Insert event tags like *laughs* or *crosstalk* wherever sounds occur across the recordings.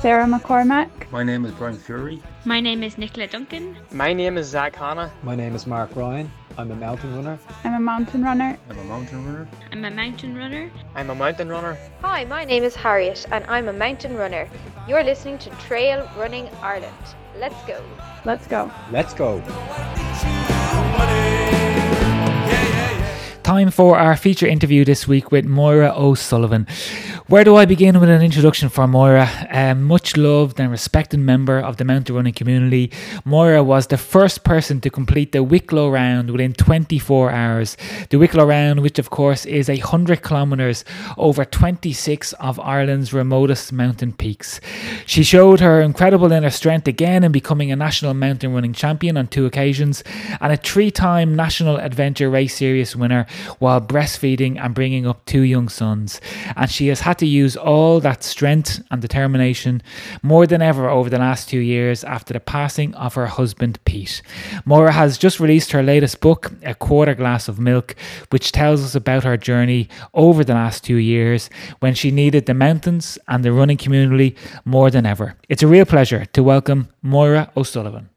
Sarah McCormack. My name is Brian Furey. My name is Nicola Duncan. My name is Zak Hanna. My name is Mark Ryan. I'm a mountain runner. I'm a mountain runner. I'm a mountain runner. I'm a mountain runner. I'm a mountain runner. Hi, my name is Harriet and I'm a mountain runner. You're listening to Trail Running Ireland. Let's go. Let's go. Let's go. Time for our feature interview this week with Moira O'Sullivan. Where do I begin with an introduction for Moira? A much loved and respected member of the mountain running community, Moira was the first person to complete the Wicklow Round within 24 hours. The Wicklow Round, which of course is a 100 kilometres over 26 of Ireland's remotest mountain peaks. She showed her incredible inner strength again in becoming a national mountain running champion on two occasions and a three time National Adventure Race Series winner while breastfeeding and bringing up two young sons. And she has had to use all that strength and determination more than ever over the last two years after the passing of her husband, Pete. Moira has just released her latest book, A Quarter Glass of Milk, which tells us about her journey over the last two years when she needed the mountains and the running community more than ever. It's a real pleasure to welcome Moira O'Sullivan.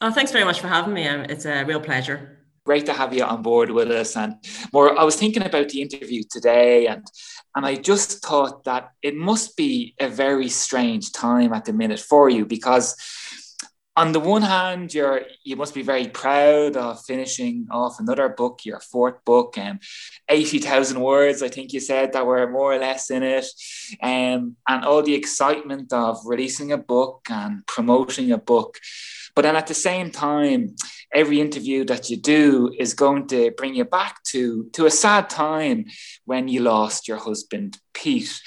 Oh, thanks very much for having me. Um, it's a real pleasure great to have you on board with us. And more, I was thinking about the interview today, and and I just thought that it must be a very strange time at the minute for you because. On the one hand, you're you must be very proud of finishing off another book, your fourth book, and um, eighty thousand words. I think you said that were more or less in it, um, and all the excitement of releasing a book and promoting a book. But then at the same time, every interview that you do is going to bring you back to, to a sad time when you lost your husband, Pete.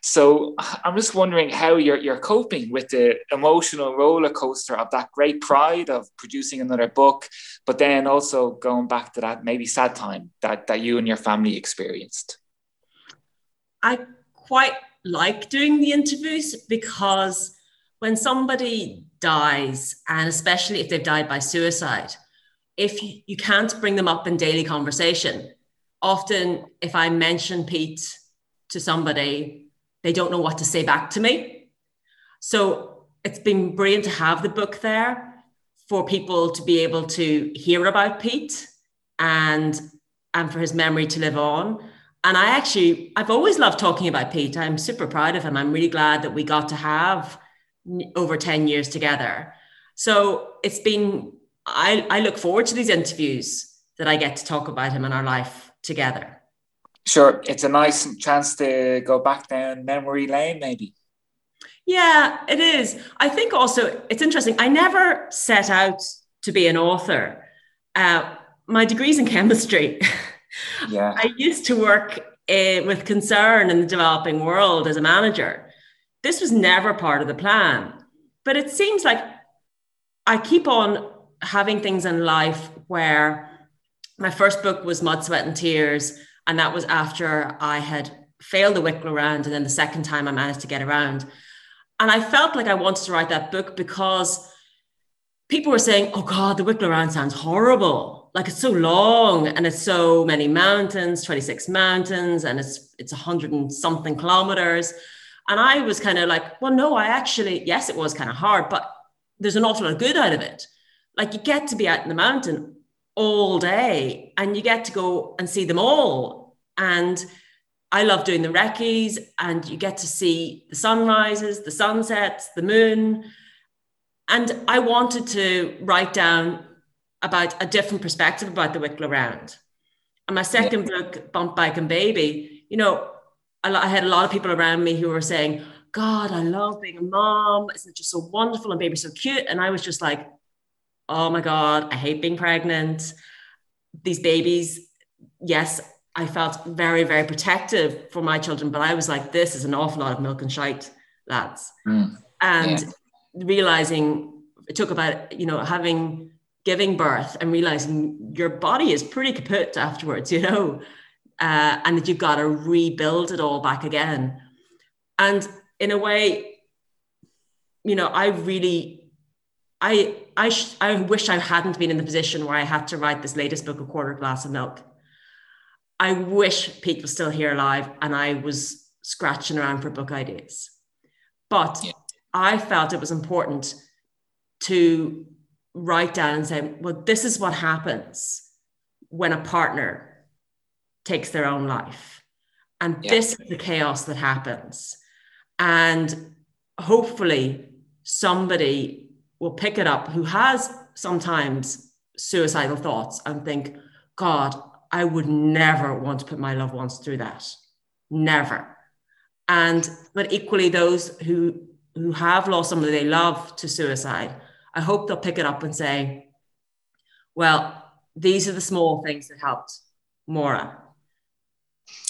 So I'm just wondering how you're, you're coping with the emotional roller coaster of that great pride of producing another book, but then also going back to that maybe sad time that, that you and your family experienced. I quite like doing the interviews because when somebody dies, and especially if they've died by suicide, if you, can't bring them up in daily conversation, often if I mention Pete to somebody, they don't know what to say back to me. So it's been brilliant to have the book there for people to be able to hear about Pete and and for his memory to live on. And I actually I've always loved talking about Pete. I'm super proud of him. I'm really glad that we got to have over 10 years together. So it's been, I, I look forward to these interviews that I get to talk about him and our life together. Sure, it's a nice chance to go back down memory lane, maybe. Yeah, it is. I think also it's interesting. I never set out to be an author. Uh, my degree's in chemistry. Yeah. *laughs* I used to work uh, with concern in the developing world as a manager. This was never part of the plan. But it seems like I keep on having things in life where my first book was Mud, Sweat, and Tears. And that was after I had failed the Wicklow round. And then the second time I managed to get around. And I felt like I wanted to write that book because people were saying, oh God, the Wicklow round sounds horrible. Like it's so long and it's so many mountains, 26 mountains, and it's it's a hundred and something kilometers. And I was kind of like, well, no, I actually, yes, it was kind of hard, but there's an awful lot of good out of it. Like you get to be out in the mountain all day and you get to go and see them all. And I love doing the recce's and you get to see the sunrises, the sunsets, the moon. And I wanted to write down about a different perspective about the Wicklow Round. And my second yeah. book, Bump Bike and Baby, you know, I had a lot of people around me who were saying, God, I love being a mom. Isn't it just so wonderful and baby's so cute? And I was just like, oh my God, I hate being pregnant. These babies, yes, I felt very, very protective for my children, but I was like, this is an awful lot of milk and shite, lads. Mm. And yeah. realizing it took about, you know, having giving birth and realizing your body is pretty kaput afterwards, *laughs* you know uh, and that you've got to rebuild it all back again. And in a way, you know, I really, I, I, sh- I wish I hadn't been in the position where I had to write this latest book, A Quarter Glass of Milk. I wish Pete was still here alive and I was scratching around for book ideas. But Yeah. I felt it was important to write down and say, well, this is what happens when a partner takes their own life. And Yeah. this is the chaos that happens. And hopefully, somebody will pick it up who has sometimes suicidal thoughts and think, God, I would never want to put my loved ones through that. Never. And but equally those who who have lost somebody they love to suicide, I hope they'll pick it up and say, well, these are the small things that helped Maura.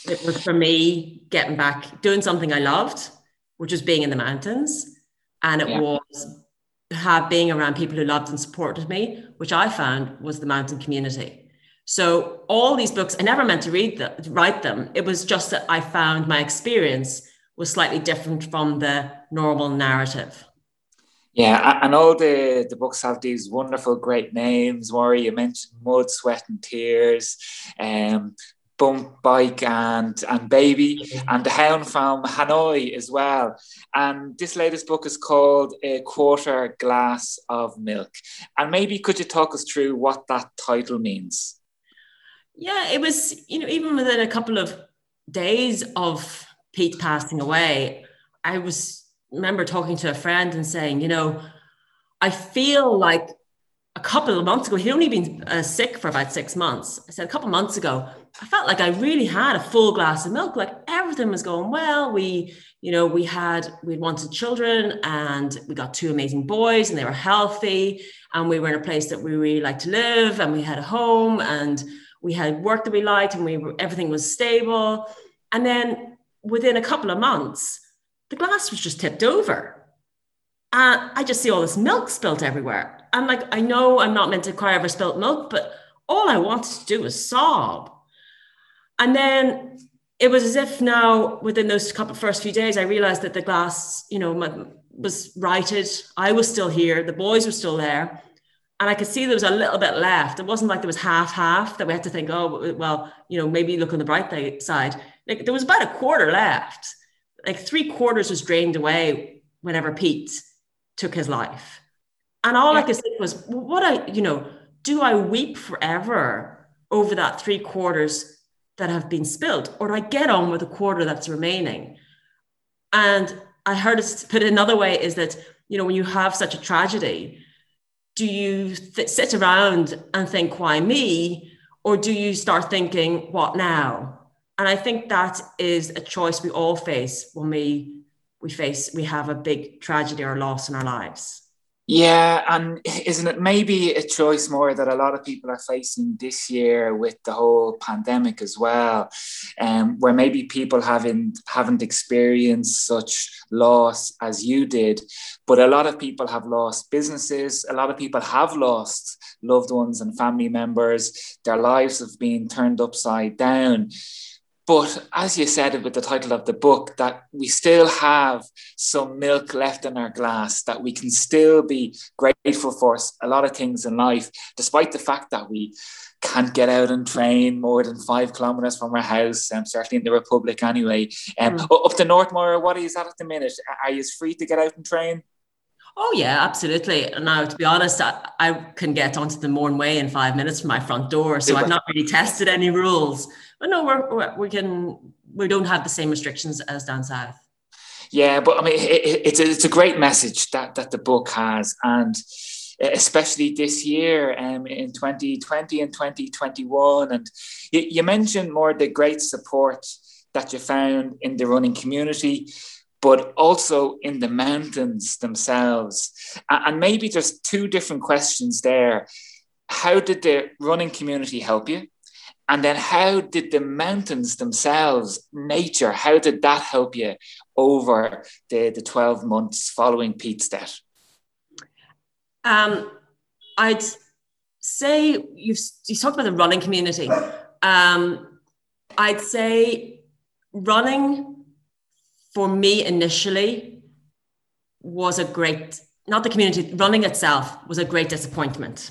It was for me getting back, doing something I loved, which was being in the mountains. And it Yeah. was have being around people who loved and supported me, which I found was the mountain community. So all these books, I never meant to read them, write them. It was just that I found my experience was slightly different from the normal narrative. Yeah, and all the, the books have these wonderful, great names. Worry, you mentioned Mud, Sweat, and Tears, um, Bump, Bike, and and Baby, and The Hound from Hanoi as well. And this latest book is called A Quarter Glass of Milk. And maybe could you talk us through what that title means? Yeah, it was, you know, even within a couple of days of Pete passing away, I was remember talking to a friend and saying, you know, I feel like a couple of months ago, he'd only been uh, sick for about six months. I said a couple of months ago, I felt like I really had a full glass of milk. Like everything was going well. We, you know, we had we wanted children, and we got two amazing boys, and they were healthy, and we were in a place that we really liked to live, and we had a home, and we had work that we liked, and we were, everything was stable. And then within a couple of months, the glass was just tipped over. And I just see all this milk spilt everywhere. I'm like, I know I'm not meant to cry over spilt milk, but all I wanted to do was sob. And then it was as if now, within those couple first few days, I realized that the glass, you know, was righted. I was still here. The boys were still there. And I could see there was a little bit left. It wasn't like there was half half that we had to think, oh, well, you know, maybe look on the bright side. Like there was about a quarter left. Like three quarters was drained away whenever Pete took his life. And all I could think was, what I, you know, do I weep forever over that three quarters that have been spilled? Or do I get on with the quarter that's remaining? And I heard it put another way is that, you know, when you have such a tragedy, do you th- sit around and think, why me? Or do you start thinking, what now? And I think that is a choice we all face when we we face we have a big tragedy or loss in our lives. Yeah, and isn't it maybe a choice more that a lot of people are facing this year with the whole pandemic as well, um, where maybe people haven't haven't experienced such loss as you did, but a lot of people have lost businesses. A lot of people have lost loved ones and family members. Their lives have been turned upside down. But as you said with the title of the book, that we still have some milk left in our glass, that we can still be grateful for a lot of things in life, despite the fact that we can't get out and train more than five kilometers from our house, um, certainly in the Republic anyway. Um, Mm. Up to Northmore, what is that at the minute? Are you free to get out and train? Oh yeah, absolutely. And now, to be honest, I, I can get onto the Mourne Way in five minutes from my front door, so I've not really tested any rules. But no, we're, we're we can we don't have the same restrictions as down south. Yeah, but I mean, it, it, it's, a, it's a great message that, that the book has. And especially this year um, in 2020 and 2021. And you mentioned more the great support that you found in the running community, but also in the mountains themselves. And, maybe there's two different questions there. How did the running community help you? And then how did the mountains themselves, nature, how did that help you over the, the 12 months following Pete's death? Um, I'd say you've you talked about the running community. Um, I'd say running for me initially was a great not the community running itself was a great disappointment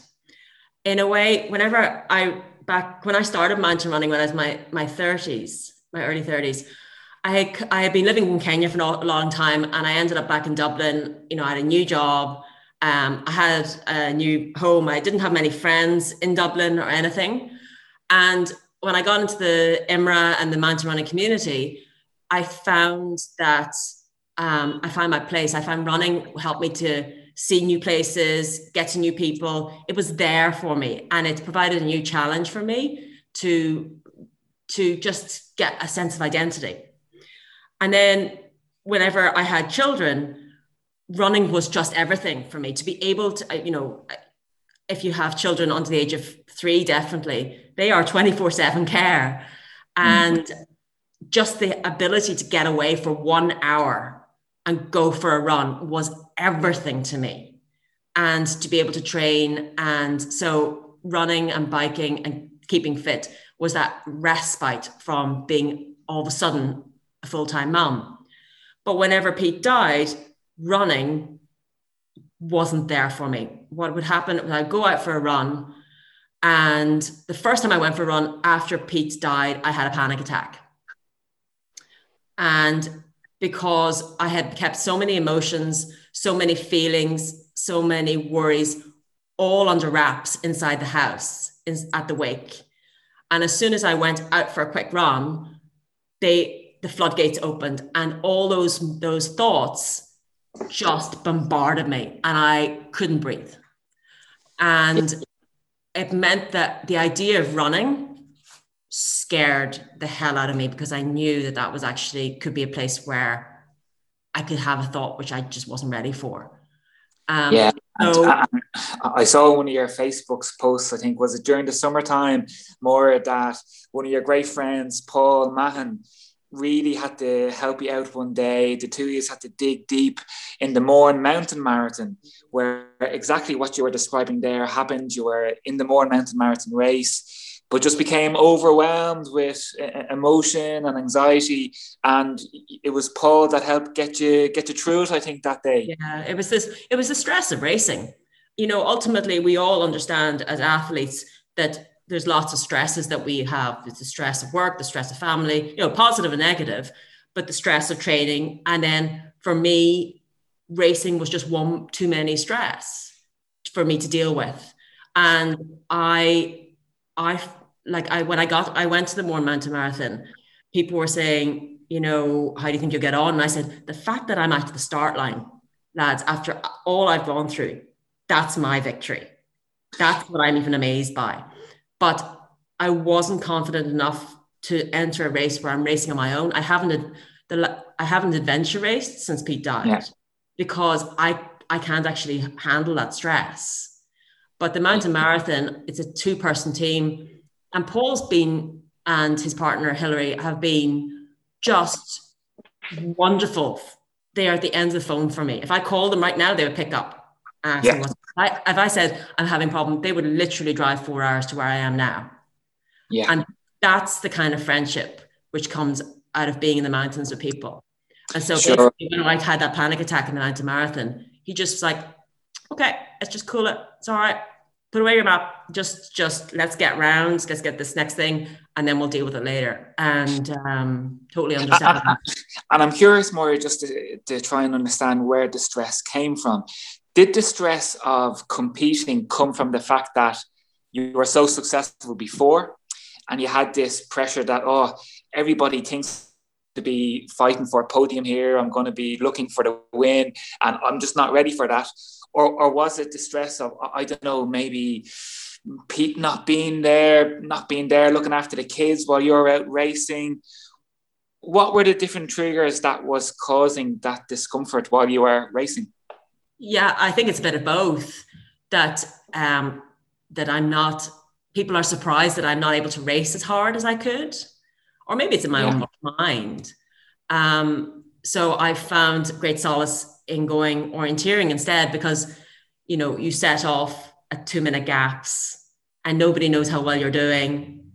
in a way whenever i back when i started mountain running when i was my my 30s my early 30s I had, I had been living in Kenya for a long time and I ended up back in Dublin. You know, I had a new job. Um, I had a new home. I didn't have many friends in Dublin or anything. And when I got into the IMRA and the mountain running community, I found that um, I found my place. I found running helped me to see new places, get to new people. It was there for me, and it provided a new challenge for me to to just get a sense of identity. And then whenever I had children, running was just everything for me. To be able to, you know, if you have children under the age of three, definitely they are twenty four seven care, and. Mm-hmm just the ability to get away for one hour and go for a run was everything to me. And to be able to train. And so running and biking and keeping fit was that respite from being all of a sudden a full time mum. But whenever Pete died, running wasn't there for me. What would happen I'd go out for a run. And the first time I went for a run after Pete died, I had a panic attack and because I had kept so many emotions, so many feelings, so many worries, all under wraps inside the house in, at the wake. And as soon as I went out for a quick run, they the floodgates opened, and all those those thoughts just bombarded me, and I couldn't breathe. And it meant that the idea of running scared the hell out of me because I knew that that was actually could be a place where I could have a thought which I just wasn't ready for. Um, yeah, so, uh, I saw one of your Facebook's posts. I think was it during the summertime, more that one of your great friends, Paul Mahan, really had to help you out one day. The two of you had to dig deep in the Mourne Mountain Marathon, where exactly what you were describing there happened. You were in the Mourne Mountain Marathon race but just became overwhelmed with emotion and anxiety. And it was paul that helped get you get you through it i think that day. Yeah it was this it was the stress of racing. You know ultimately we all understand as athletes that there's lots of stresses that we have. It's the stress of work the stress of family you know positive and negative but the stress of training. And then for me racing was just one too many stress for me to deal with. And i I like I when I got I went to the Mourne Mountain Marathon, people were saying, you know, how do you think you'll get on? And I said, the fact that I'm at the start line, lads, after all I've gone through, that's my victory. That's what I'm even amazed by. But I wasn't confident enough to enter a race where I'm racing on my own. I haven't the I haven't adventure raced since Pete died yeah. because I I can't actually handle that stress. But the mountain marathon, it's a two person team and Paul's been and his partner Hillary have been just wonderful. They are at the end of the phone for me. If I call them right now, they would pick up. Yeah. I, if I said I'm having a problem, they would literally drive four hours to where I am now. Yeah. And that's the kind of friendship which comes out of being in the mountains with people. And so sure. when I had that panic attack in the mountain marathon, he just was like, okay, let's just cool it. It's all right. Put away your map. Just just let's get round let's get this next thing and then we'll deal with it later. And um, totally *laughs* understand and, and i'm curious more just to, to try and understand where the stress came from. Did the stress of competing come from the fact that you were so successful before and you had this pressure that oh everybody thinks to be fighting for a podium here. I'm going to be looking for the win and i'm just not ready for that or, or was it the stress of I don't know maybe Pete not being there, not being there, looking after the kids while you're out racing? What were the different triggers that was causing that discomfort while you were racing? Yeah, I think it's a bit of both. That um, that I'm not. People are surprised that I'm not able to race as hard as I could, or maybe it's in my yeah. own mind. Um, so I found great solace in going orienteering instead because you know you set off at two minute gaps and nobody knows how well you're doing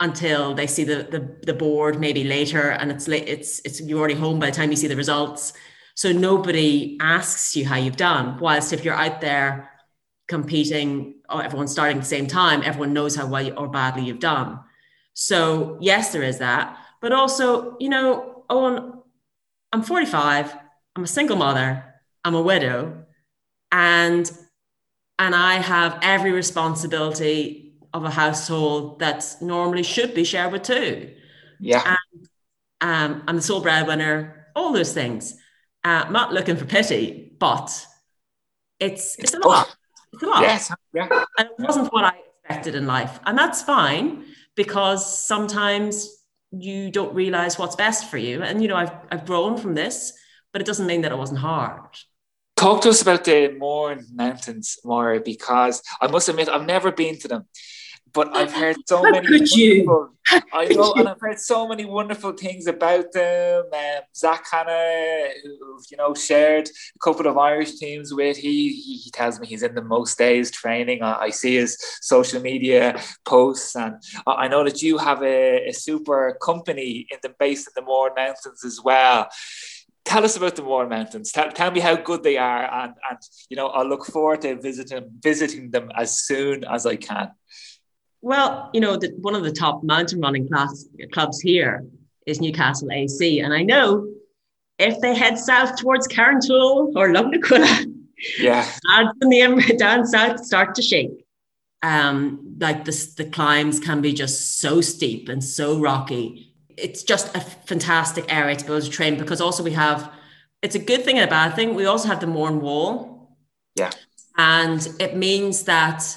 until they see the the, the board maybe later and it's late it's it's you're already home by the time you see the results. So nobody asks you how you've done whilst if you're out there competing oh, everyone's starting at the same time everyone knows how well or badly you've done. So yes there is that. But also you know Owen, I'm 45. I'm a single mother. I'm a widow, and and I have every responsibility of a household that normally should be shared with two. Yeah. And, um, I'm the sole breadwinner. All those things. Uh, I'm not looking for pity, but it's it's a lot. It's a lot. Yes. Yeah. And it wasn't what I expected in life. And that's fine because sometimes you don't realize what's best for you. And, you know, I've, I've grown from this, but it doesn't mean that it wasn't hard. Talk to us about the Mourne Mountains, Moira, because I must admit, I've never been to them. But I've heard so *laughs* many. could you? wonderful- I know, you? and I've heard so many wonderful things about them. Um, Zak Hanna, who you know shared a couple of Irish teams with. He he, he tells me he's in the most days training. I, I see his social media posts, and I, I know that you have a, a super company in the base of the Mourne Mountains as well. Tell us about the Mourne Mountains. Tell, tell me how good they are, and and you know I'll look forward to visiting visiting them as soon as I can. Well, you know, the, one of the top mountain running class clubs here is Newcastle AC. And I know if they head south towards Carrauntoohil or Lugnaquilla, Yeah, *laughs* in the down south start to shake. Um, like this, the climbs can be just so steep and so rocky. It's just a fantastic area to be able to train because also we have. It's a good thing and a bad thing. We also have the Mourne Wall, yeah, and it means that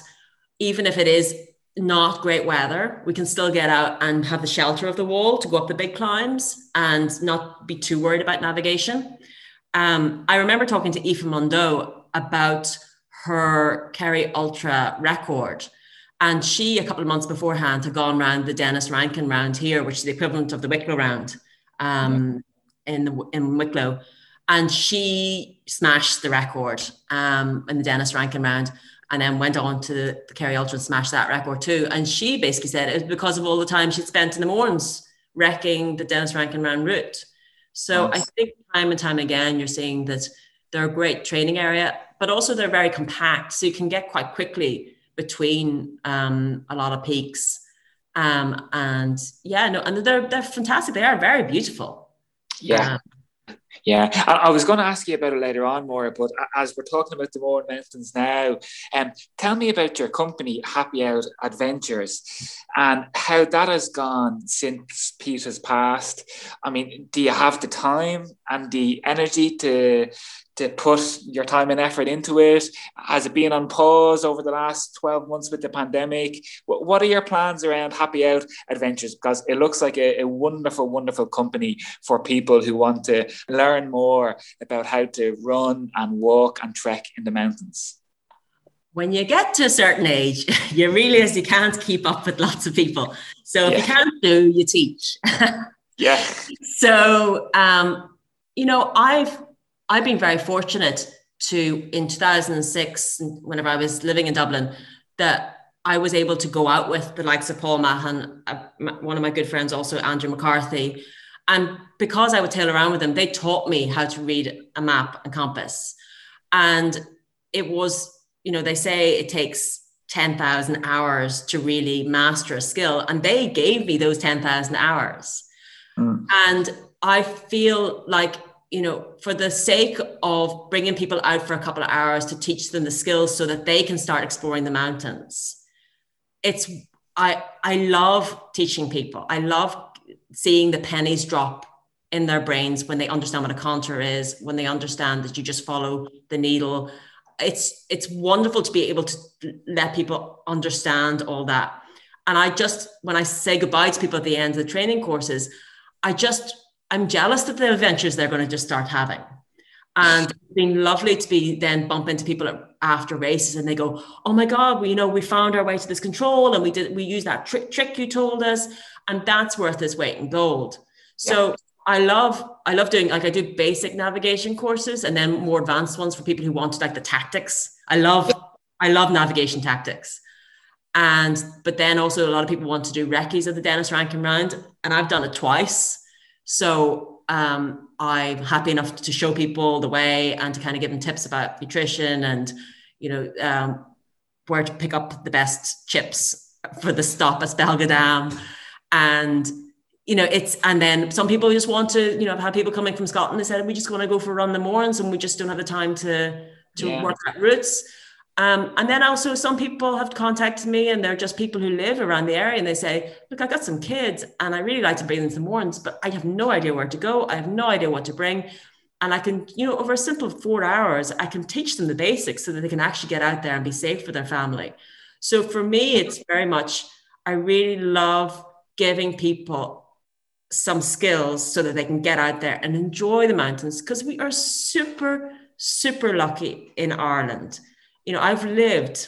even if it is not great weather, we can still get out and have the shelter of the wall to go up the big climbs and not be too worried about navigation. Um, I remember talking to Aoife Mundow about her Kerry Ultra record. And she, a couple of months beforehand, had gone around the Denis Rankin round here, which is the equivalent of the Wicklow round um, in, the, in Wicklow. And she smashed the record um, in the Denis Rankin round and then went on to the Kerry Ultra and smashed that record too. And she basically said it was because of all the time she'd spent in the Mournes wrecking the Denis Rankin round route. So I think time and time again, you're seeing that they're a great training area, but also they're very compact. So you can get quite quickly between um, a lot of peaks. Um, and yeah, no, and they're, they're fantastic. They are very beautiful. yeah. Um, Yeah, I, I was going to ask you about it later on more, but as we're talking about the Mourne Mountains now, um, tell me about your company, Happy Out Adventures, and how that has gone since Peter's passed. I mean, do you have the time and the energy to to put your time and effort into it? Has it been on pause over the last 12 months with the pandemic? What, are your plans around Happy Out Adventures? Because it looks like a, a wonderful, wonderful company for people who want to learn more about how to run and walk and trek in the mountains. when you get to a certain age, *laughs* you realize you can't keep up with lots of people. So if Yeah. you can't do, you teach. *laughs* Yeah. so um, you know, I've I've been very fortunate to in 2006, whenever I was living in Dublin, that I was able to go out with the likes of Paul Mahan, uh, one of my good friends, also Andrew McCarthy. And because I would tail around with them, they taught me how to read a map and compass. And it was, you know, they say it takes 10,000 hours to really master a skill. And they gave me those 10,000 hours. Mm. And I feel like, you know, for the sake of bringing people out for a couple of hours to teach them the skills so that they can start exploring the mountains, it's, I, I love teaching people. I love seeing the pennies drop in their brains when they understand what a contour is, when they understand that you just follow the needle. It's it's wonderful to be able to let people understand all that. And I just when I say goodbye to people at the end of the training courses, I just I'm jealous of the adventures they're going to just start having. And it's been lovely to be then bump into people at- after races and they go, oh my God, we, you know, we found our way to this control and we did, we used that trick, trick you told us. And that's worth its weight in gold. So I love, I love doing, like I do basic navigation courses and then more advanced ones for people who want like the tactics. I love, I love navigation tactics. And, but then also a lot of people want to do recce's at the Denis Rankin round and I've done it twice. So um, I'm happy enough to show people the way and to kind of give them tips about nutrition and, you know, um, where to pick up the best chips for the stop at Spelga Dam. And, you know, it's and then some people just want to, you know, I've had people coming from Scotland. They said we just want to go for a run in the mornings and we just don't have the time to to Yeah. work out routes. Um, and then also some people have contacted me and they're just people who live around the area and they say, look, I've got some kids and I really like to bring them to the but I have no idea where to go. I have no idea what to bring. And I can, you know, over a simple four hours, I can teach them the basics so that they can actually get out there and be safe for their family. So for me, it's very much, I really love giving people some skills so that they can get out there and enjoy the mountains because we are super, super lucky in Ireland. You know, I've lived,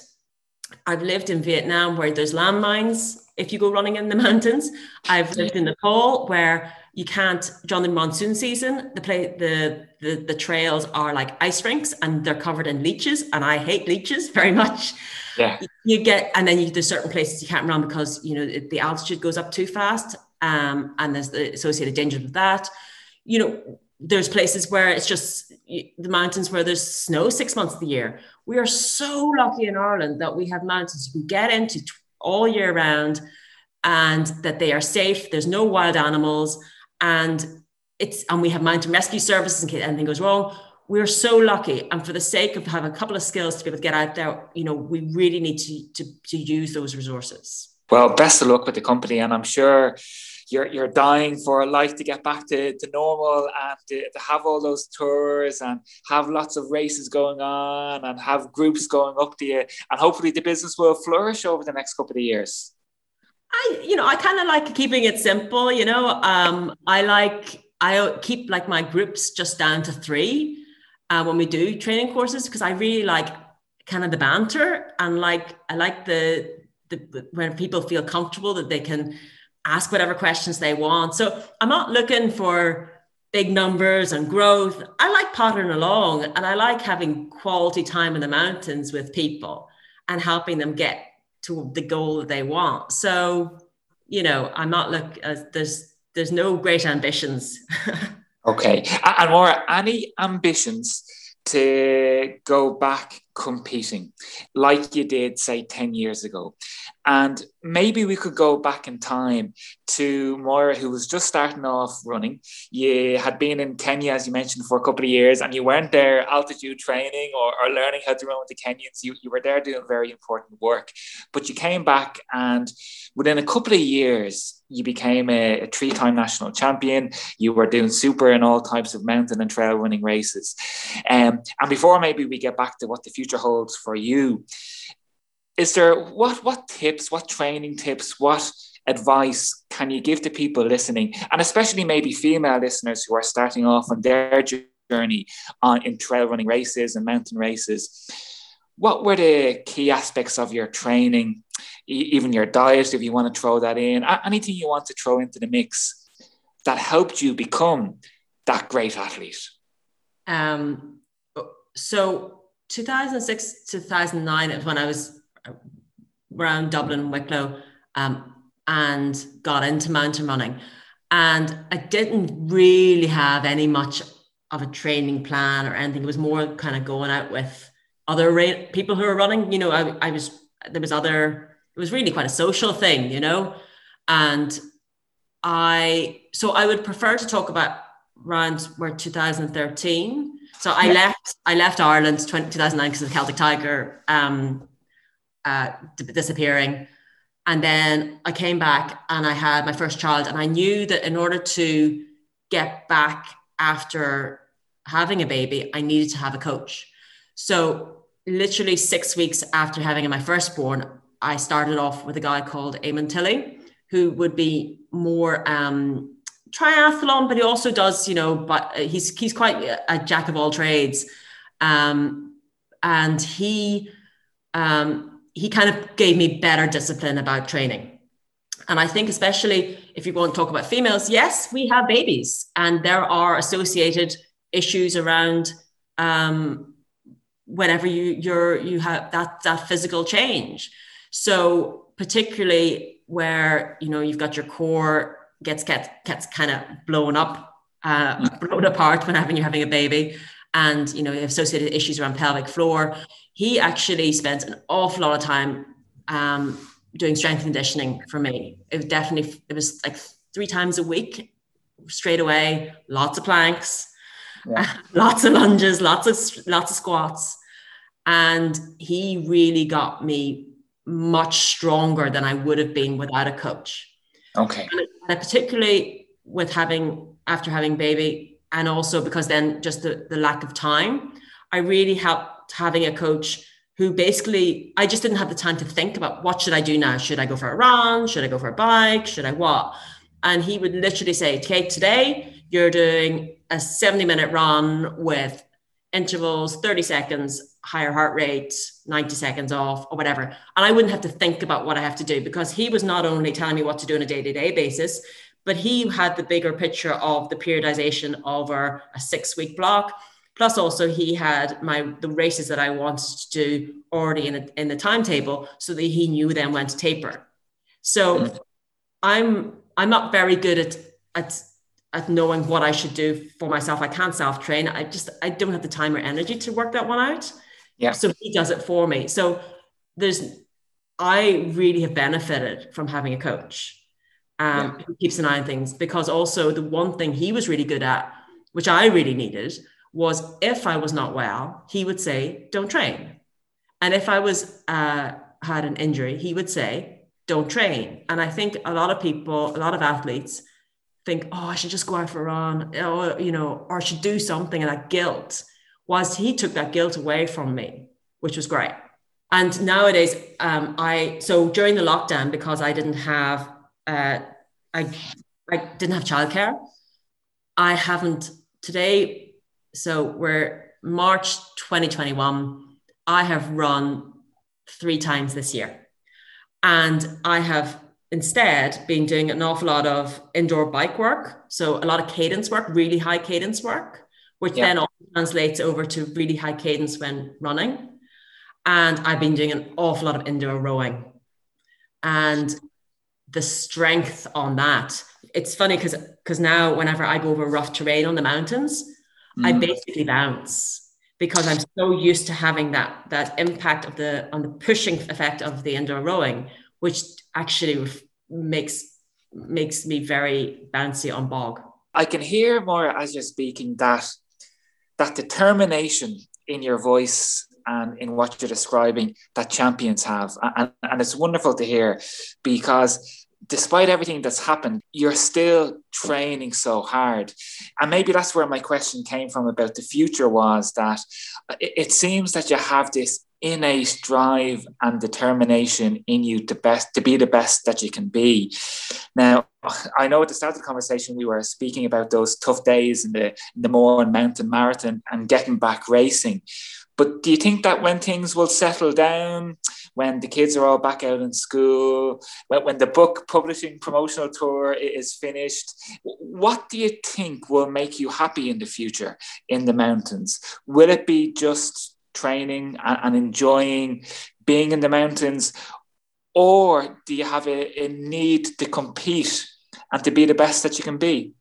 I've lived in Vietnam where there's landmines if you go running in the *laughs* mountains. I've lived in Nepal where you can't during the monsoon season the play the, the the trails are like ice rinks and they're covered in leeches and i hate leeches *laughs* very much Yeah. you get and then you, there's certain places you can't run because you know the altitude goes up too fast um, and there's the associated dangers with that you know there's places where it's just the mountains where there's snow six months of the year we are so lucky in ireland that we have mountains you can get into all year round and that they are safe there's no wild animals and it's and we have mountain rescue services in case anything goes wrong. We're so lucky and for the sake of having a couple of skills to be able to get out there you know we really need to to, to use those resources. Well, best of luck with the company, and I'm sure you're you're dying for life to get back to, to normal and to, to have all those tours and have lots of races going on and have groups going up to you, and hopefully the business will flourish over the next couple of years. I, you know, I kind of like keeping it simple. You know, um, I like I keep like my groups just down to three uh, when we do training courses because I really like kind of the banter and like I like the the when people feel comfortable that they can ask whatever questions they want. So I'm not looking for big numbers and growth. I like pottering along and I like having quality time in the mountains with people and helping them get to the goal that they want. So, you know, I'm not look uh, there's there's no great ambitions. *laughs* Okay, and Maura, any ambitions to go back competing like you did, say, 10 years ago? And maybe we could go back in time to Moira, who was just starting off running. You had been in Kenya, as you mentioned, for a couple of years, and you weren't there altitude training or, or learning how to run with the Kenyans. You, you were there doing very important work. But you came back, and within a couple of years, you became a, a three time national champion. You were doing super in all types of mountain and trail running races. Um, and before maybe we get back to what the future holds for you, is there what what tips, what training tips, what advice can you give to people listening, and especially maybe female listeners who are starting off on their journey on in trail running races and mountain races? What were the key aspects of your training, even your diet, if you want to throw that in, anything you want to throw into the mix that helped you become that great athlete? Um, so 2006 2009 is when I was around Dublin, Wicklow, um, and got into mountain running. And I didn't really have any much of a training plan or anything. It was more kind of going out with other ra- people who were running. You know, I, I was there was other. It was really quite a social thing, you know, and I so I would prefer to talk about around where 2013. So I left I left Ireland 20, 2009 because of the Celtic Tiger um, uh, disappearing, and then I came back and I had my first child, and I knew that in order to get back after having a baby, I needed to have a coach. So literally six weeks after having my firstborn, I started off with a guy called Eamon Tilley, who would be more um, triathlon, but he also does, you know, but he's he's quite a jack of all trades, um, and he um, he kind of gave me better discipline about training. And I think, especially if you want to talk about females, yes, we have babies, and there are associated issues around um, whenever you you're you have that that physical change. So particularly where you know you've got your core gets gets gets kind of blown up, uh, blown apart when having you're having a baby, and you know associated issues around pelvic floor. He actually spent an awful lot of time um, doing strength conditioning for me. It was definitely it was like three times a week, straight away, lots of planks, Yeah. *laughs* lots of lunges, lots of lots of squats. And he really got me much stronger than I would have been without a coach. Okay. And particularly with having after having baby, and also because then just the, the lack of time, I really helped having a coach who basically I just didn't have the time to think about what should I do now? Should I go for a run? Should I go for a bike? Should I what? And he would literally say, Kate, today you're doing a 70 minute run with intervals, 30 seconds, higher heart rate, 90 seconds off, or whatever. And I wouldn't have to think about what I have to do because he was not only telling me what to do on a day to day basis, but he had the bigger picture of the periodization over a six week block. Plus, also he had my the races that I wanted to do already in, a, in the timetable, so that he knew then when to taper. So, I'm I'm not very good at at at knowing what I should do for myself. I can't self train. I just I don't have the time or energy to work that one out. Yeah. So he does it for me. So there's I really have benefited from having a coach um, Yeah. who keeps an eye on things because also the one thing he was really good at, which I really needed, was if I was not well, he would say, "Don't train," and if I was uh, had an injury, he would say, "Don't train." And I think a lot of people, a lot of athletes, think, "Oh, I should just go out for a run," or you know, or I should do something, and that guilt. Was he took that guilt away from me, which was great. And nowadays, um, I so during the lockdown because I didn't have uh, I I didn't have childcare. I haven't today. So we're March 2021. I have run three times this year, and I have instead been doing an awful lot of indoor bike work. So a lot of cadence work, really high cadence work, which Yeah. then also translates over to really high cadence when running. And I've been doing an awful lot of indoor rowing. And the strength on that, it's funny because because now whenever I go over rough terrain on the mountains, I Mhm. basically bounce because I'm so used to having that that impact of the on the pushing effect of the indoor rowing, which actually ref- makes makes me very bouncy on bog. I can hear more as you're speaking that that determination in your voice and in what you're describing that champions have. And, and it's wonderful to hear because despite everything that's happened, you're still training so hard. And maybe that's where my question came from about the future was that it, seems that you have this innate drive and determination in you to best to be the best that you can be. Now, I know at the start of the conversation we were speaking about those tough days in the in the Mourne Mountain Marathon and getting back racing. But do you think that when things will settle down, when the kids are all back out in school, when, when the book publishing promotional tour is finished, what do you think will make you happy in the future in the mountains? Will it be just training and, enjoying being in the mountains? Or do you have a, a need to compete and to be the best that you can be?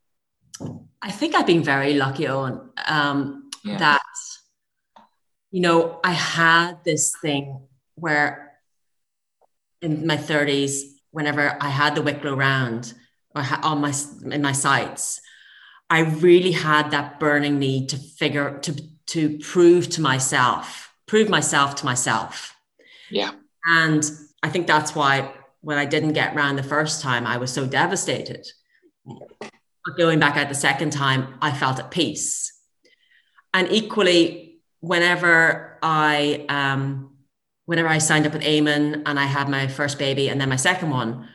I think I've been very lucky, Owen, um, Yeah. that, you know, I had this thing where in my 30s, whenever I had the Wicklow round or on my, in my sights, I really had that burning need to figure, to, to prove to myself, prove myself to myself. Yeah. And I think that's why when I didn't get round the first time, I was so devastated. But going back out the second time, I felt at peace. And equally, whenever I um, whenever I signed up with Eamon and I had my first baby and then my second one,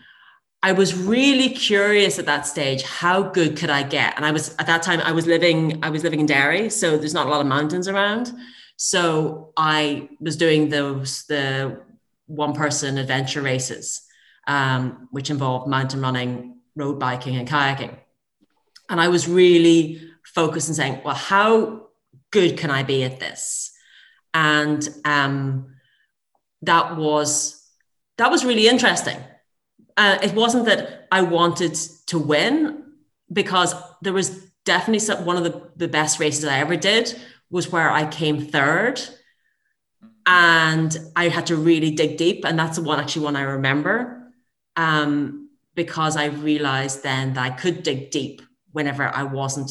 I was really curious at that stage how good could I get? And I was at that time I was living I was living in Derry, so there's not a lot of mountains around. So I was doing those the one person adventure races, um, which involved mountain running, road biking, and kayaking. And I was really focused on saying, well, how good can I be at this? And um, that was that was really interesting. Uh, it wasn't that I wanted to win because there was definitely some, one of the, the best races I ever did was where I came third and I had to really dig deep. And that's the one actually one I remember. Um, because I realized then that I could dig deep whenever I wasn't,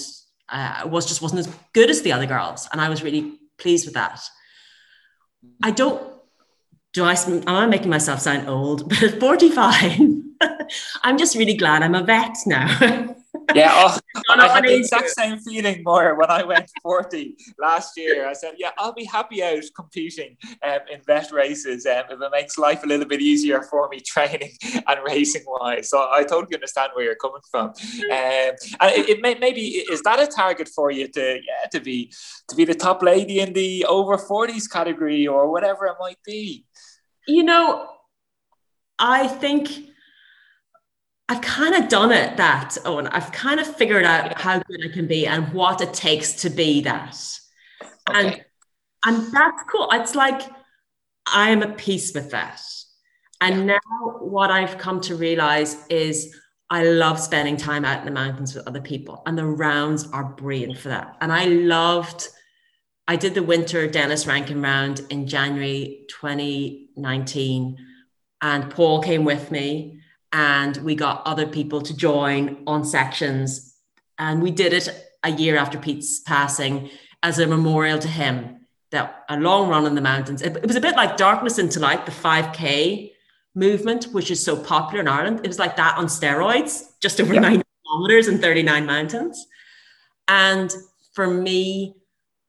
uh, I was just wasn't as good as the other girls. And I was really pleased with that. I don't, do I, am I making myself sound old? *laughs* But at 45, *laughs* I'm just really glad I'm a vet now. *laughs* Yeah, oh, I had the exact same feeling more when I went 40 last year. I said, yeah, I'll be happy out competing um, in vet races um, if it makes life a little bit easier for me training and racing wise. So I totally understand where you're coming from. Um, and it, it may, maybe is that a target for you to yeah to be to be the top lady in the over 40s category or whatever it might be. You know, I think I've kind of done it that, Owen. I've kind of figured out how good I can be and what it takes to be that. And Okay. and that's cool. It's like I am at peace with that. And now what I've come to realize is I love spending time out in the mountains with other people, and the rounds are brilliant for that. And I loved, I did the winter Denis Rankin round in January 2019, and Paul came with me, and we got other people to join on sections. And we did it a year after Pete's passing as a memorial to him. That a long run in the mountains. It, it was a bit like Darkness into Light, the 5K movement, which is so popular in Ireland. It was like that on steroids, just over Yeah. 90 kilometers and 39 mountains. And for me,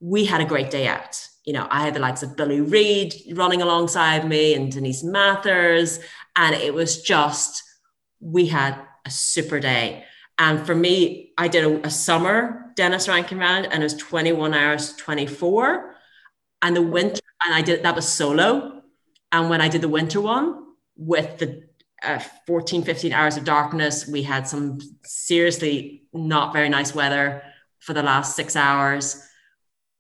we had a great day out. You know, I had the likes of Billy Reed running alongside me and Denise Mathers. And it was just, we had a super day. And for me, I did a, a summer Denis Rankin round and it was 21 hours 24. And the winter, and I did that was solo. And when I did the winter one with the uh, 14, 15 hours of darkness, we had some seriously not very nice weather for the last six hours.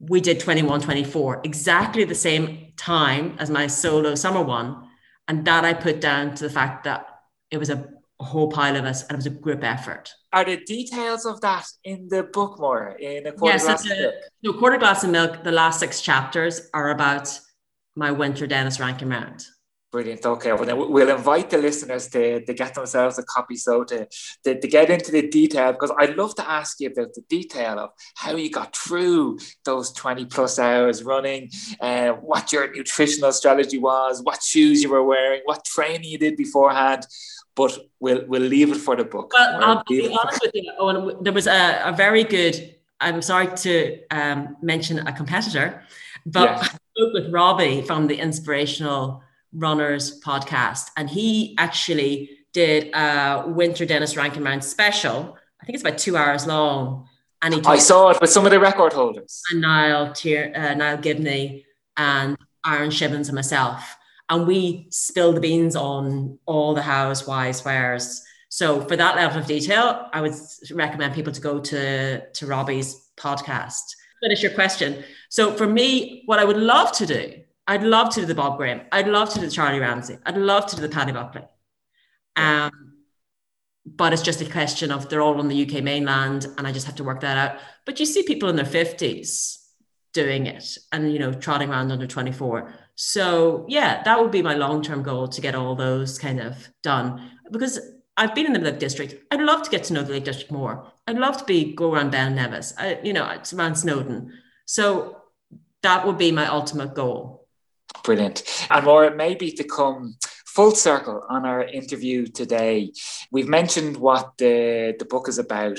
We did 21, 24, exactly the same time as my solo summer one. And that I put down to the fact that it was a, whole pile of us and it was a group effort. Are the details of that in the book more in a quarter glass it's book? a, no, quarter glass of milk. The last six chapters are about my winter Denis Rankin round. Brilliant. Okay, well then we'll invite the listeners to, to get themselves a copy so to, to, to get into the detail because I'd love to ask you about the detail of how you got through those 20 plus hours running, uh, what your nutritional strategy was, what shoes you were wearing, what training you did beforehand. But we'll we'll leave it for the book. Well, We'll I'll be honest with you, Owen. There was a, a very good. I'm sorry to um, mention a competitor, but Yeah. I spoke with Robbie from the Inspirational Runners podcast, and he actually did a Winter Denis Rankin Round special. I think it's about two hours long, and he I saw it with some of the record holders. and Niall, Tier, uh, Niall Gibney and Aaron Shibbins and myself. And we spilled the beans on all the hows, whys, wheres. So for that level of detail, I would recommend people to go to, to Robbie's podcast. Finish your question. So for me, what I would love to do, I'd love to do the Bob Graham. I'd love to do the Charlie Ramsay. I'd love to do the Paddy Buckley. Um, but it's just a question of they're all on the UK mainland and I just have to work that out. But you see people in their 50s doing it and you know trotting around under 24 so yeah that would be my long-term goal to get all those kind of done because i've been in the lake district i'd love to get to know the lake district more i'd love to be go around ben nevis I, you know it's around snowdon so that would be my ultimate goal Brilliant. And more, maybe to come full circle on our interview today, we've mentioned what the, the book is about.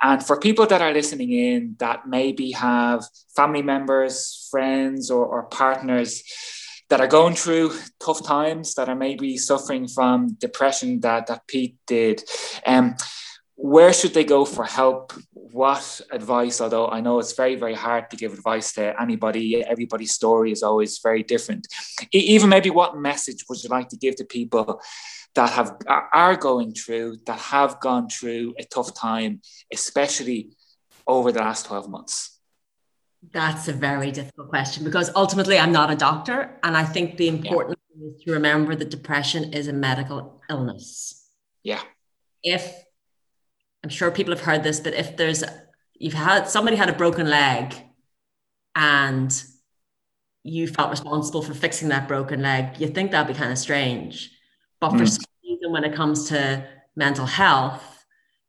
And for people that are listening in that maybe have family members, friends, or, or partners that are going through tough times, that are maybe suffering from depression that, that Pete did, um, where should they go for help? What advice? Although I know it's very, very hard to give advice to anybody, everybody's story is always very different. Even maybe what message would you like to give to people that have are- are going through, that have gone through a tough time, especially over the last 12 months? that's a very difficult question because ultimately i'm not a doctor and i think the important thing is to remember that depression is a medical illness Yeah. if I'm sure people have heard this, but if there's you've had somebody had a broken leg and you felt responsible for fixing that broken leg, you think that'd be kind of strange. But for Mm. some reason, when it comes to mental health,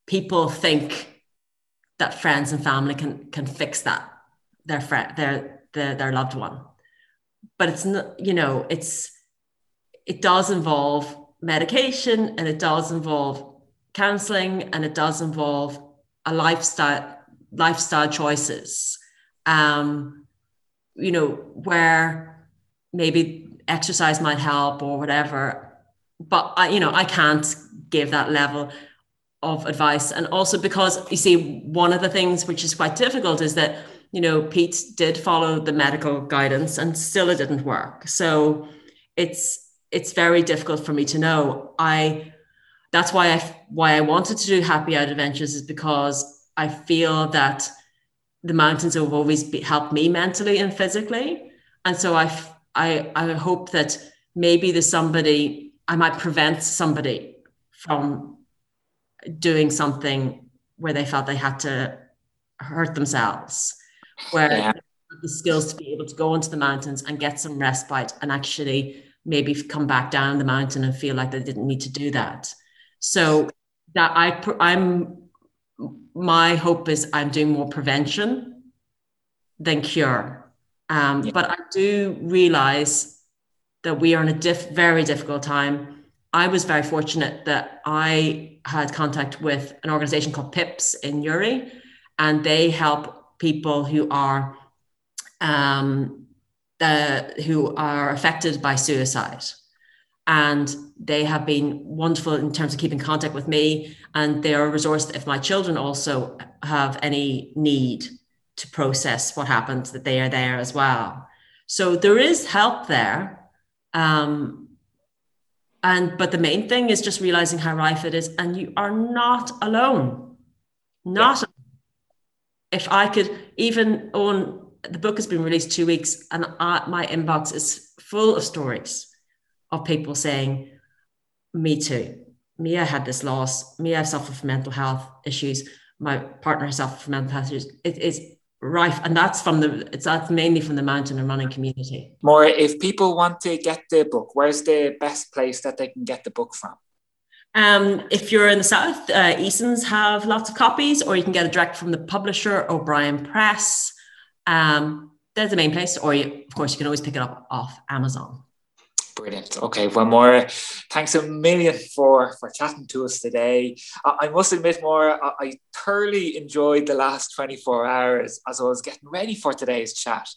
people think that friends and family can can fix that their friend their their, their loved one. But it's not, you know, it's it does involve medication and it does involve counseling and it does involve a lifestyle lifestyle choices. Um you know where maybe exercise might help or whatever but i you know i can't give that level of advice. And also because you see one of the things which is quite difficult is that you know pete did follow the medical guidance and still it didn't work. So it's it's very difficult for me to know. I that's why I why I wanted to do Happy Out Adventures is because I feel that the mountains have always be, helped me mentally and physically, and so I I I hope that maybe there's somebody I might prevent somebody from doing something where they felt they had to hurt themselves, where Yeah. the skills to be able to go into the mountains and get some respite and actually maybe come back down the mountain and feel like they didn't need to do that. So that I I'm my hope is I'm doing more prevention than cure. Um, Yeah. But I do realize that we are in a diff- very difficult time. I was very fortunate that I had contact with an organization called PIPS Newry, and they help people who are um, the, who are affected by suicide. And they have been wonderful in terms of keeping contact with me. And they are a resource if my children also have any need to process what happened, that they are there as well. So there is help there. Um, and but the main thing is just realizing how rife it is, and you are not alone. Not if I could even own the book has been released two weeks, and I, my inbox is full of stories of people saying, "Me too. Me, I had this loss. Me, I suffer from mental health issues. My partner has suffered from mental health issues. It is rife, and that's from the. It's that's mainly from the mountain and running community. More, if people want to get the book, where's the best place that they can get the book from? Um, if you're in the south, uh, Eason's have lots of copies, or you can get it direct from the publisher, O'Brien Press. Um, there's the main place, or you, of course, you can always pick it up off Amazon. Brilliant. Okay, well, Moire, thanks a million for for chatting to us today. I, I must admit, Moire, I, I thoroughly enjoyed the last 24 hours as I was getting ready for today's chat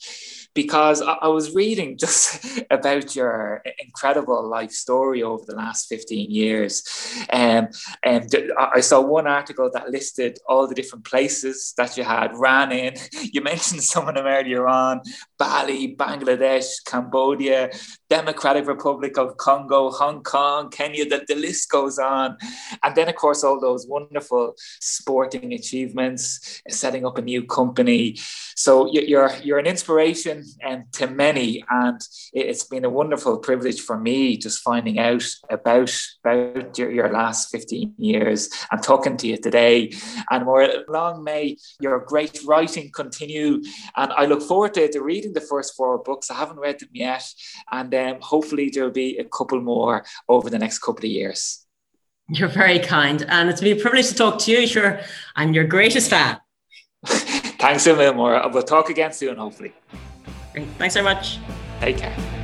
because I, I was reading just *laughs* about your incredible life story over the last 15 years. Um, and I I saw one article that listed all the different places that you had ran in. *laughs* You mentioned some of them earlier on Bali, Bangladesh, Cambodia, Democratic Republic of Congo, Hong Kong, Kenya, the, the list goes on. And then, of course, all those wonderful sporting achievements, setting up a new company. So you- you're, you're an inspiration um, to many. And it- it's been a wonderful privilege for me just finding out about, about your, your last 15 years and talking to you today. And more long may your great writing continue. And I look forward to, to reading the first four books. I haven't read them yet. And um, hopefully there'll be a couple Moire over the next couple of years. You're very kind, and it's been a privilege to talk to you. Sure, I'm your greatest fan. *laughs* Thanks a million more. We'll talk again soon, hopefully. Great. Thanks very much. Take care.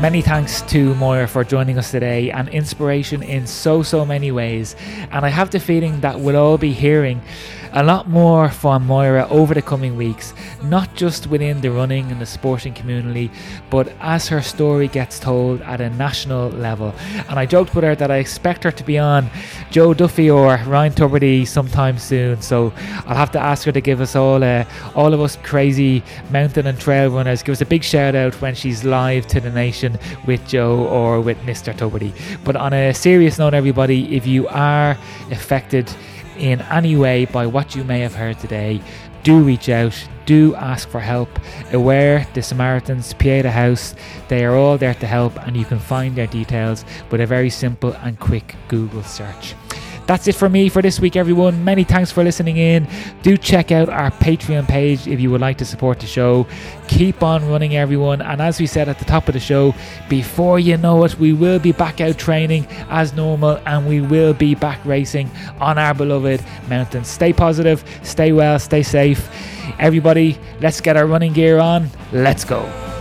Many thanks to Moire for joining us today and inspiration in so, so many ways. And I have the feeling that we'll all be hearing a lot more from Moire over the coming weeks, not just within the running and the sporting community, but as her story gets told at a national level. And I joked with her that I expect her to be on Joe Duffy or Ryan Tubridy sometime soon. So I'll have to ask her to give us all, uh, all of us crazy mountain and trail runners, give us a big shout out when she's live to the nation with Joe or with Mr. Tuberty. But on a serious note, everybody, if you are affected in any way by what you may have heard today, do reach out, do ask for help. Aware, the Samaritans, Pieta House, they are all there to help, and you can find their details with a very simple and quick Google search. That's it for me for this week, everyone. Many thanks for listening in. Do check out our Patreon page if you would like to support the show. Keep on running, everyone. And as we said at the top of the show, before you know it, we will be back out training as normal and we will be back racing on our beloved mountains. Stay positive, stay well, stay safe. Everybody, let's get our running gear on. Let's go.